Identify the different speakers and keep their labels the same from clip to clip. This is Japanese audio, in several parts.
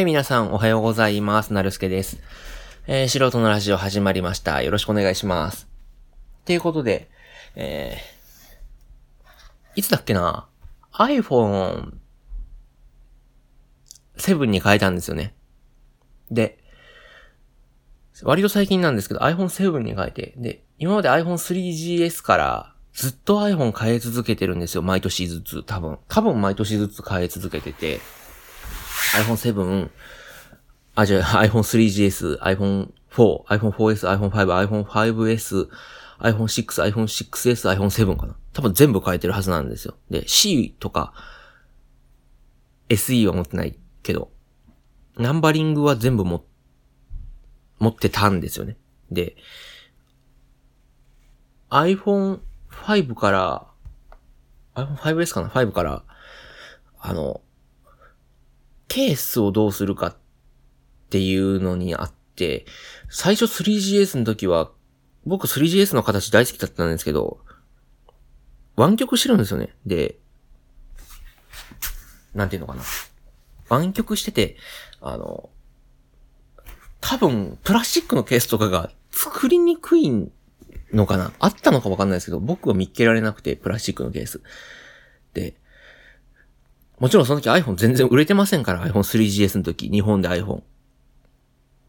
Speaker 1: はい、皆さんおはようございます。なるすけです。えー、素人のラジオ始まりました。よろしくお願いします。ということで、えー、いつだっけな ?iPhone 7に変えたんですよね。で、割と最近なんですけど iPhone7 に変えて、で、今まで iPhone3GS からずっと iPhone 変え続けてるんですよ。毎年ずつ、多分。多分毎年ずつ変え続けてて、iPhone7、あ、じゃあ iPhone3GS、iPhone4、iPhone4S、iPhone5、iPhone5S、iPhone6、iPhone6S、iPhone7 かな。多分全部変えてるはずなんですよ。で、C とか SE は持ってないけど、ナンバリングは全部も、持ってたんですよね。で、iPhone5 から、iPhone5S かな ?5 から、あの、ケースをどうするかっていうのにあって、最初 3GS の時は、僕 3GS の形大好きだったんですけど、湾曲してるんですよね。で、なんていうのかな。湾曲してて、あの、多分、プラスチックのケースとかが作りにくいのかなあったのかわかんないですけど、僕は見っけられなくて、プラスチックのケース。で、もちろんその時 iPhone 全然売れてませんから、iPhone3GS の時、日本で iPhone。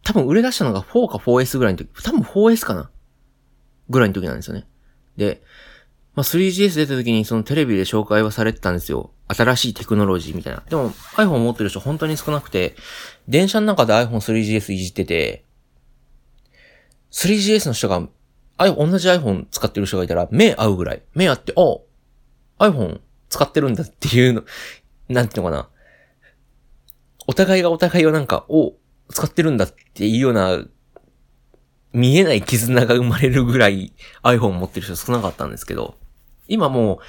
Speaker 1: 多分売れ出したのが4か 4S ぐらいの時、多分 4S かな？ぐらいの時なんですよね。で、まあ、3GS 出た時にそのテレビで紹介はされてたんですよ。新しいテクノロジーみたいな。でも iPhone 持ってる人本当に少なくて、電車の中で iPhone3GS いじってて、3GS の人が、同じ iPhone 使ってる人がいたら目合うぐらい。目合って、あ iPhone 使ってるんだっていうの、なんていうのかな。お互いがお互いをなんか、お使ってるんだっていうような、見えない絆が生まれるぐらい iPhone 持ってる人少なかったんですけど、今もう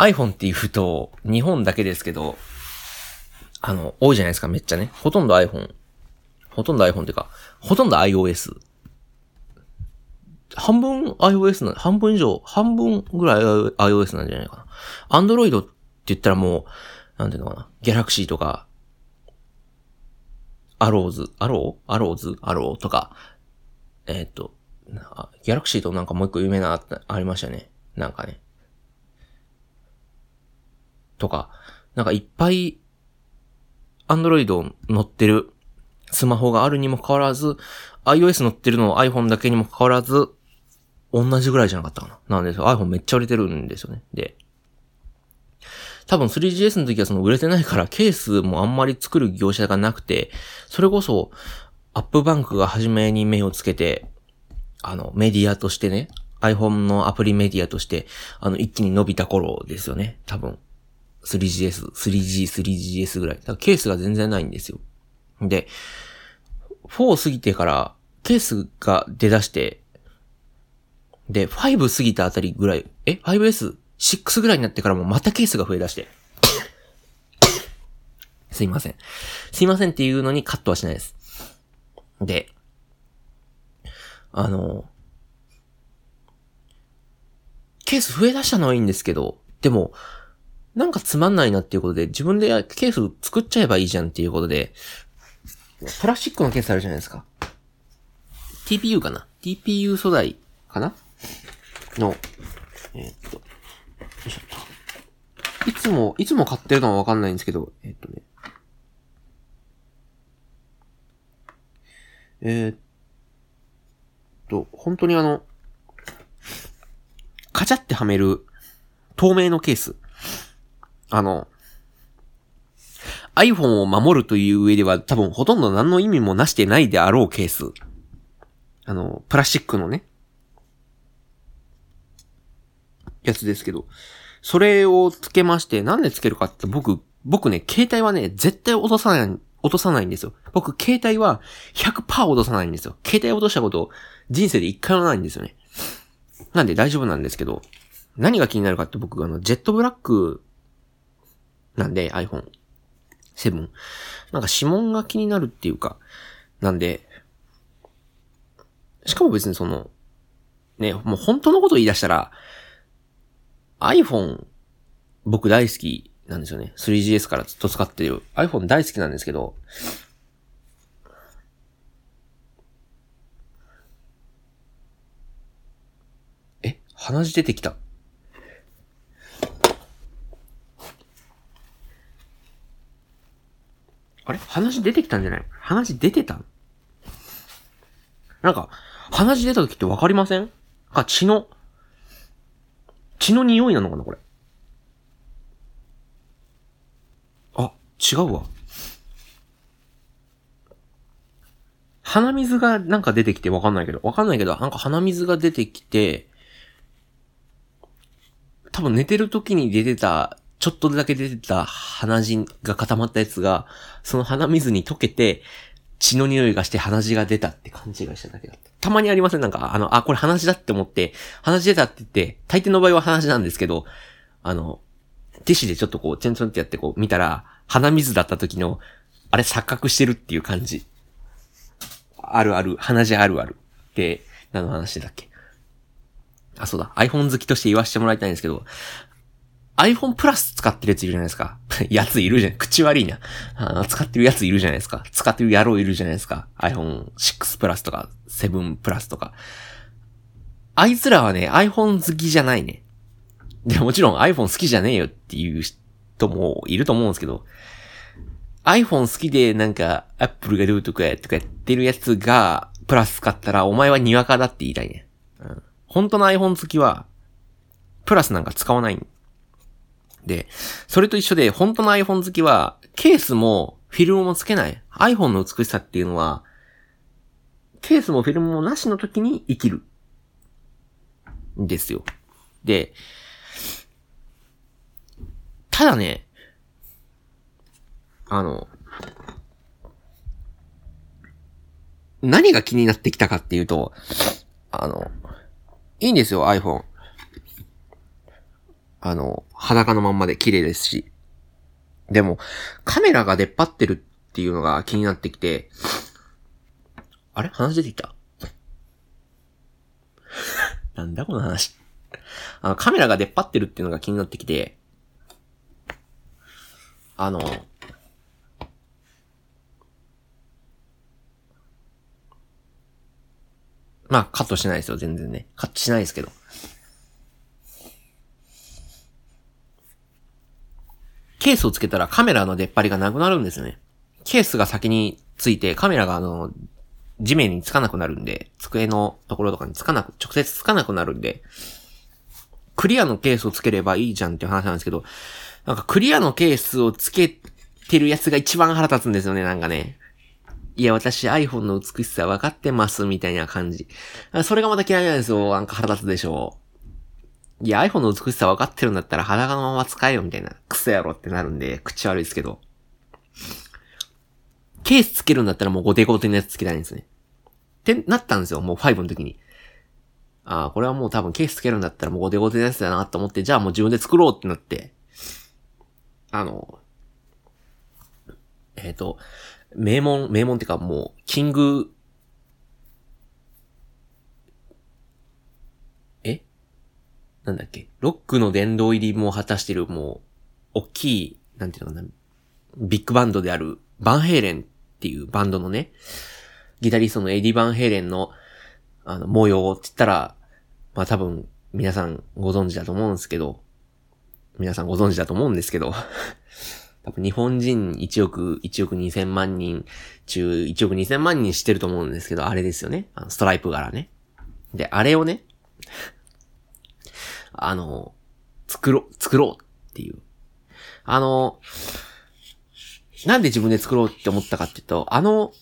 Speaker 1: iPhone っていうと、日本だけですけど、あの、多いじゃないですか、めっちゃね。ほとんど iPhone。ほとんど iPhone っていうか、ほとんど iOS。半分 iOS な、半分以上、半分ぐらい iOS なんじゃないかな。Android って言ったらもう、なんていうのかな。 Galaxy とか、 Arrows、Arrow？Arrows？Arrow とか、えー、っと、 Galaxy となんかもう一個有名なありましたね。なんかね。とか、なんかいっぱい、アンドロイド乗ってるスマホがあるにもかかわらず、iOS 乗ってるの iPhone だけにもかかわらず、同じぐらいじゃなかったかな。なんです iPhone めっちゃ売れてるんですよね。で、多分 3GS の時はその売れてないからケースもあんまり作る業者がなくて、それこそアップバンクが初めに目をつけて、あの、メディアとしてね、iPhone のアプリメディアとして、あの、一気に伸びた頃ですよね。多分。3GS、3G、3GS ぐらい。だからケースが全然ないんですよ。で、4過ぎてから、ケースが出だして、で、5過ぎたあたりぐらい、え ?5S、6ぐらいになってからもまたケースが増え出して。すいません。すいませんっていうのにカットはしないです。で、あの、ケース増え出したのはいいんですけど、でも、なんかつまんないなっていうことで、自分でケース作っちゃえばいいじゃんっていうことで、プラスチックのケースあるじゃないですか。TPU かな ?TPU 素材かな？の、えー、っと、よよいしょっと。いつも、いつも買ってるのはわかんないんですけど、え、っとね。えー、っと、本当にあの、カチャってはめる透明のケース。あの、iPhone を守るという上では多分ほとんど何の意味もなしてないであろうケース。あの、プラスチックのね、やつですけど、それをつけまして、なんでつけるかって僕、僕ね、携帯はね、絶対落とさない、落とさないんですよ。僕、携帯は100%落とさないんですよ。携帯落としたこと、人生で一回もないんですよね。なんで大丈夫なんですけど、何が気になるかって僕、あの、ジェットブラックなんで iPhone 7。なんか指紋が気になるっていうか、なんで、しかも別にその、ね、もう本当のこと言い出したら、iPhone、僕大好きなんですよね。3GS からずっと使ってる。iPhone 大好きなんですけど、え、鼻血出てきた。あれ？話出てきたんじゃない？話出てたなんか、話出た時ってわかりません？か血の血の匂いなのかなこれ？あ、違うわ。鼻水がなんか出てきてわかんないけど、わかんないけど、なんか鼻水が出てきて、多分寝てる時に出てた、ちょっとだけ出てた鼻血が固まったやつが、その鼻水に溶けて、血の匂いがして鼻血が出たって勘違いしただけだった。たまにありません？なんか、あの、あ、これ鼻血だって思って、鼻血出たって言って、大抵の場合は鼻血なんですけど、あの、ティッシュでちょっとこう、チェンチョンってやってこう見たら、鼻水だった時の、あれ錯覚してるっていう感じ。あるある、鼻血あるある。で、何の話だっけ？あ、そうだ。iPhone 好きとして言わせてもらいたいんですけど、iPhone プラス使ってるやついるじゃないですか。やついるじゃん。口悪いな。あ使ってるやついるじゃないですか。使ってる野郎いるじゃないですか。iPhone 6プラスとか7プラスとか。あいつらはね、iPhone 好きじゃないね。で、もちろん iPhone 好きじゃねえよっていう人もいると思うんですけど、iPhone 好きでなんか Apple がどうとかとかやってるやつがプラス使ったらお前はにわかだって言いたいね。うん、本当の iPhone 好きは、プラスなんか使わないで、それと一緒で、本当の iPhone 好きは、ケースもフィルムもつけない。iPhone の美しさっていうのは、ケースもフィルムもなしの時に生きる。んですよ。で、ただね、あの、何が気になってきたかっていうと、あの、いいんですよ、iPhone。あの、裸のまんまで綺麗ですし。でも、カメラが出っ張ってるっていうのが気になってきて、あれ？話出てきた？なんだこの話。あの、カメラが出っ張ってるっていうのが気になってきて、あの、まあ、カットしないですよ、全然ね。カットしないですけど。ケースをつけたらカメラの出っ張りがなくなるんですよね。ケースが先についてカメラがあの、地面につかなくなるんで、机のところとかにつかなく、直接つかなくなるんで、クリアのケースをつければいいじゃんっていう話なんですけど、なんかクリアのケースをつけてるやつが一番腹立つんですよね、なんかね。いや、私 iPhone の美しさ分かってます、みたいな感じ。それがまた嫌いなんですよ。なんか腹立つでしょう。いや、iPhone の美しさ分かってるんだったら裸のまま使えよみたいな、クソやろってなるんで、口悪いですけど。ケースつけるんだったらもうゴテゴテのやつつけたいんですね。ってなったんですよ、もう5の時に。ああ、これはもう多分ケースつけるんだったらもうゴテゴテのやつだなと思って、じゃあもう自分で作ろうってなって、あの、えっ、ー、と、名門、名門ってかもう、キングなんだっけ、ロックの殿堂入りも果たしてるもう、大きい、なんていうのかな、ビッグバンドである、バンヘイレンっていうバンドのね、ギタリストのエディ・バンヘイレンの、あの、模様って言ったら、まあ多分、皆さんご存知だと思うんですけど、皆さんご存知だと思うんですけど、多分日本人1億、1億2000万人中1億2000万人知ってると思うんですけど、あれですよね？あのストライプ柄ね。で、あれをね、あの、作ろ、作ろうっていう。あの、なんで自分で作ろうって思ったかっていうと、あの、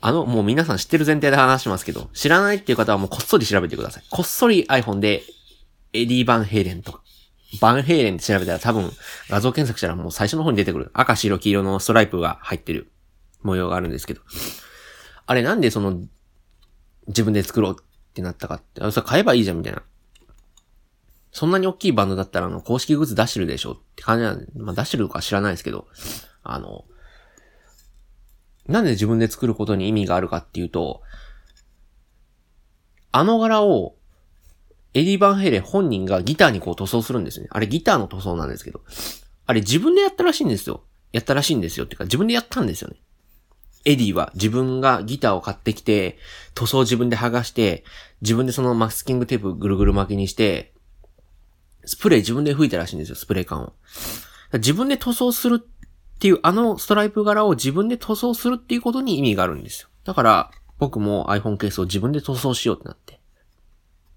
Speaker 1: あの、もう皆さん知ってる前提で話しますけど、知らないっていう方はもうこっそり調べてください。こっそり iPhone で、エディ・バンヘイレンとか、バンヘイレンって調べたら多分画像検索したらもう最初の方に出てくる赤白黄色のストライプが入ってる模様があるんですけど、あれなんでその自分で作ろうってなったかって、あそれ買えばいいじゃんみたいな。そんなに大きいバンドだったら、あの、公式グッズ出してるでしょって感じなんで、まあ出してるか知らないですけど、あの、なんで自分で作ることに意味があるかっていうと、あの柄を、エディ・バンヘレ本人がギターにこう塗装するんですね。あれギターの塗装なんですけど、あれ自分でやったらしいんですよ。やったらしいんですよ。っていうか自分でやったんですよね。エディは自分がギターを買ってきて、塗装自分で剥がして、自分でそのマスキングテープぐるぐる巻きにして、スプレー自分で吹いたらしいんですよ、スプレー缶を。自分で塗装するっていう、あのストライプ柄を自分で塗装するっていうことに意味があるんですよ。だから、僕も iPhone ケースを自分で塗装しようってなって。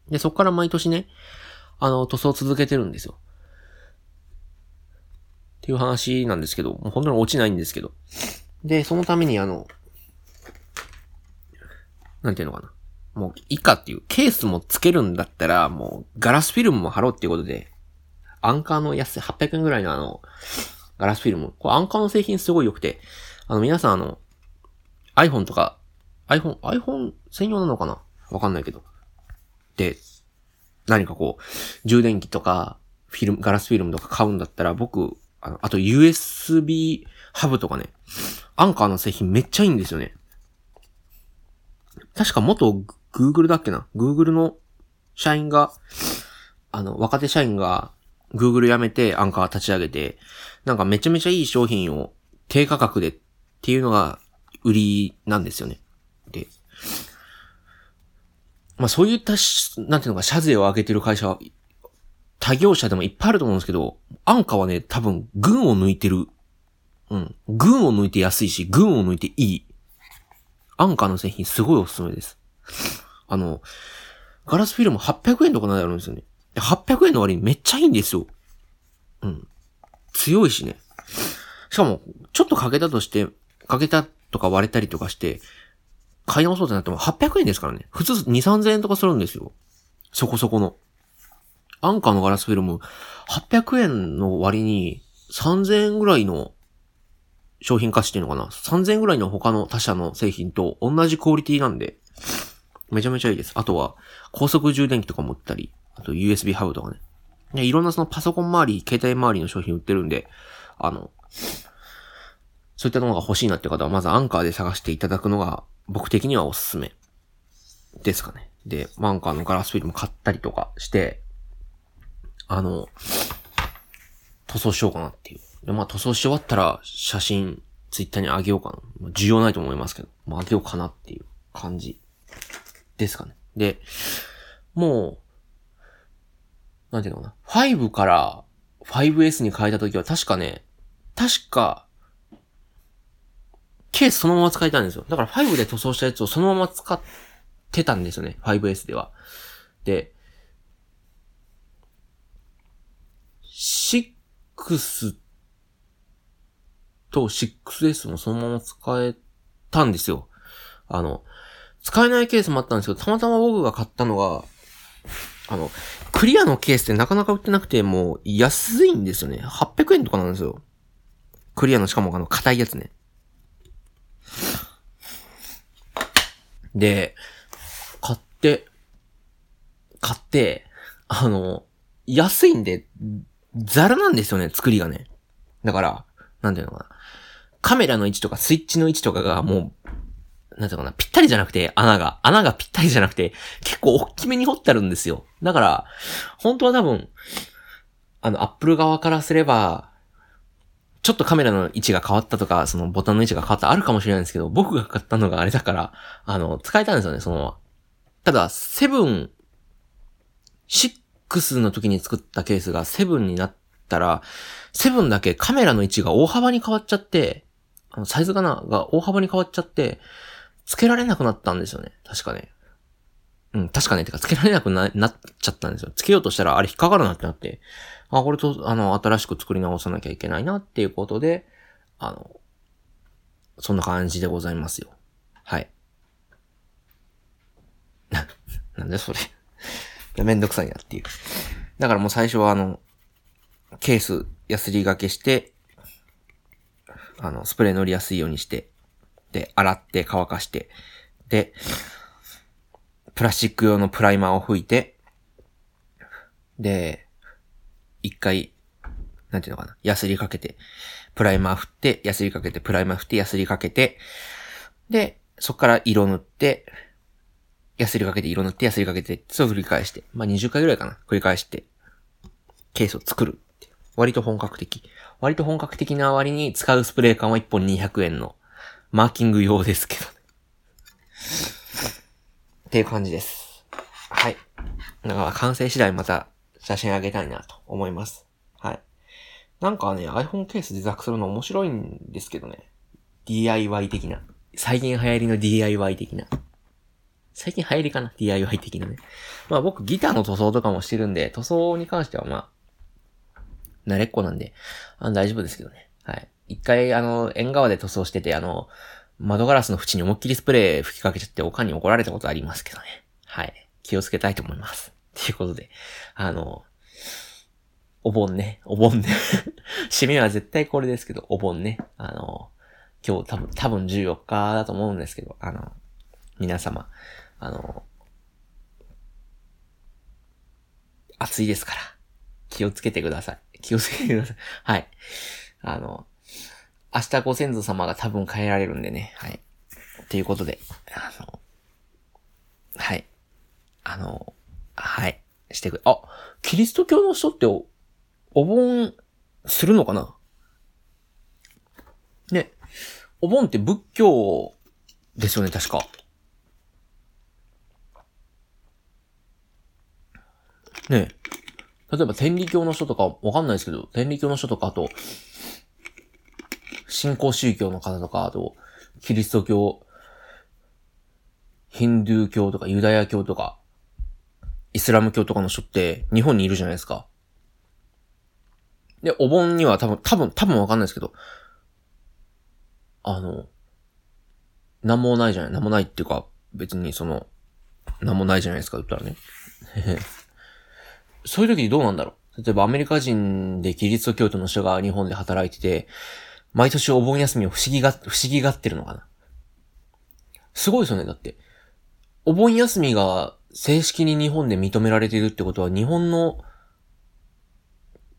Speaker 1: で、そっから毎年ね、あの、塗装続けてるんですよ。っていう話なんですけど、もう本当に落ちないんですけど。で、そのためにあの、なんていうのかな。もう、いいかっていう、ケースもつけるんだったら、もう、ガラスフィルムも貼ろうっていうことで、アンカーの安い800円ぐらいのあの、ガラスフィルム。これアンカーの製品すごい良くて、あの、皆さんあの、iPhone とか、iPhone、iPhone 専用なのかな？わかんないけど。で、何かこう、充電器とか、フィルム、ガラスフィルムとか買うんだったら、僕、あの、あと USB ハブとかね、アンカーの製品めっちゃいいんですよね。確か元 Google だっけな ?Google の社員が、あの、若手社員が Google 辞めてアンカー立ち上げて、なんかめちゃめちゃいい商品を低価格でっていうのが売りなんですよね。で、まあそういったし、なんていうのか、社税を上げてる会社は、他業者でもいっぱいあると思うんですけど、アンカーはね、多分、群を抜いてる。うん。群を抜いて安いし、群を抜いていい。アンカーの製品すごいおすすめです。あの、ガラスフィルム800円とかなであるんですよね。800円の割にめっちゃいいんですよ。うん。強いしね。しかも、ちょっと欠けたとして、欠けたとか割れたりとかして、買い直そうってなっても800円ですからね。普通2、3000円とかするんですよ。そこそこの。アンカーのガラスフィルム、800円の割に3000円ぐらいの商品化していうのかな ?3000 円ぐらいの他の他社の製品と同じクオリティなんで、めちゃめちゃいいです。あとは、高速充電器とかも売ったり、あと USB ハブとかね。ねいろんなそのパソコン周り、携帯周りの商品売ってるんで、あの、そういったのが欲しいなって方は、まずアンカーで探していただくのが、僕的にはおすすめ。ですかね。で、アンカーのガラスフィルム買ったりとかして、あの、塗装しようかなっていう。で、まあ塗装し終わったら写真ツイッターに上げようかな。需要ないと思いますけど、まあ上げようかなっていう感じですかね。で、もう、なんていうのかな。5から 5S に変えた時は確かね、確か、ケースそのまま使えたんですよ。だから5で塗装したやつをそのまま使ってたんですよね。5S では。で、6と 6S もそのまま使えたんですよ。あの、使えないケースもあったんですけど、たまたま僕が買ったのが、あの、クリアのケースってなかなか売ってなくて、もう安いんですよね。800円とかなんですよ。クリアのしかもあの、硬いやつね。で、買って、買って、あの、安いんで、ザラなんですよね、作りがね。だから、なんていうのかな。カメラの位置とかスイッチの位置とかがもう、なんていうかな、ぴったりじゃなくて、穴が、穴がぴったりじゃなくて、結構大きめに掘ってあるんですよ。だから、本当は多分、あの、アップル側からすれば、ちょっとカメラの位置が変わったとか、そのボタンの位置が変わったあるかもしれないんですけど、僕が買ったのがあれだから、あの、使えたんですよね、そのまま。ただ、セブン、6の時に作ったケースが7になったら、7だけカメラの位置が大幅に変わっちゃって、あの、サイズかなが大幅に変わっちゃって、付けられなくなったんですよね。確かね。うん、確かね。てか、付けられなくな、なっちゃったんですよ。付けようとしたら、あれ引っかかるなってなって、あ、これと、あの、新しく作り直さなきゃいけないなっていうことで、あの、そんな感じでございますよ。はい。なんでそれめんどくさいなっていう。だからもう最初はあの、ケース、ヤスリがけして、あの、スプレー乗りやすいようにして、で、洗って乾かして、で、プラスチック用のプライマーを吹いて、で、一回、なんていうのかな、ヤスリかけて、プライマー振って、ヤスリかけて、プライマー振って、ヤスリかけて、で、そこから色塗って、ヤスリかけて、色塗って、ヤスリかけて、そう繰り返して、まあ、20回ぐらいかな、繰り返して、ケースを作る。割と本格的。割と本格的な割に使うスプレー缶は1本200円の、マーキング用ですけどね。っていう感じです。はい。だから完成次第また写真あげたいなと思います。はい。なんかね、iPhone ケース自作するの面白いんですけどね。DIY 的な。最近流行りの DIY 的な。最近流行りかな ?DIY 的なね。まあ僕ギターの塗装とかもしてるんで、塗装に関してはまあ、慣れっこなんで、あ大丈夫ですけどね。はい。一回あの、縁側で塗装してて、あの、窓ガラスの縁に思いっきりスプレー吹きかけちゃっておかんに怒られたことありますけどね。はい。気をつけたいと思います。っていうことで、あの、お盆ね、お盆ね。締めは絶対これですけど、お盆ね。あの、今日多分、多分14日だと思うんですけど、あの、皆様、あの、暑いですから、気をつけてください。気をつけてください。はい。あの、明日ご先祖様が多分帰られるんでね、はい。っていうことで、あの、はい。あの、はい。してくれ、あ、キリスト教の人ってお、お盆、するのかな？ね。お盆って仏教ですよね、確か。ね。例えば天理教の人とかわかんないですけど、天理教の人とか、あと、新興宗教の方とか、あと、キリスト教、ヒンドゥー教とかユダヤ教とか、イスラム教とかの人って日本にいるじゃないですか。で、お盆には多分、多分、多分わかんないですけど、あの、なんもないじゃない、なんもないっていうか、別にその、なんもないじゃないですか、言ったらね。そういう時にどうなんだろう例えばアメリカ人でキリスト教徒の人が日本で働いてて、毎年お盆休みを不思議が、不思議がってるのかな？すごいですよね、だって。お盆休みが正式に日本で認められているってことは日本の、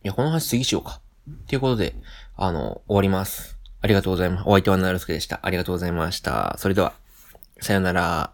Speaker 1: いや、この話次しようか。っていうことで、あの、終わります。ありがとうございます。お相手はなるすけでした。ありがとうございました。それでは、さよなら。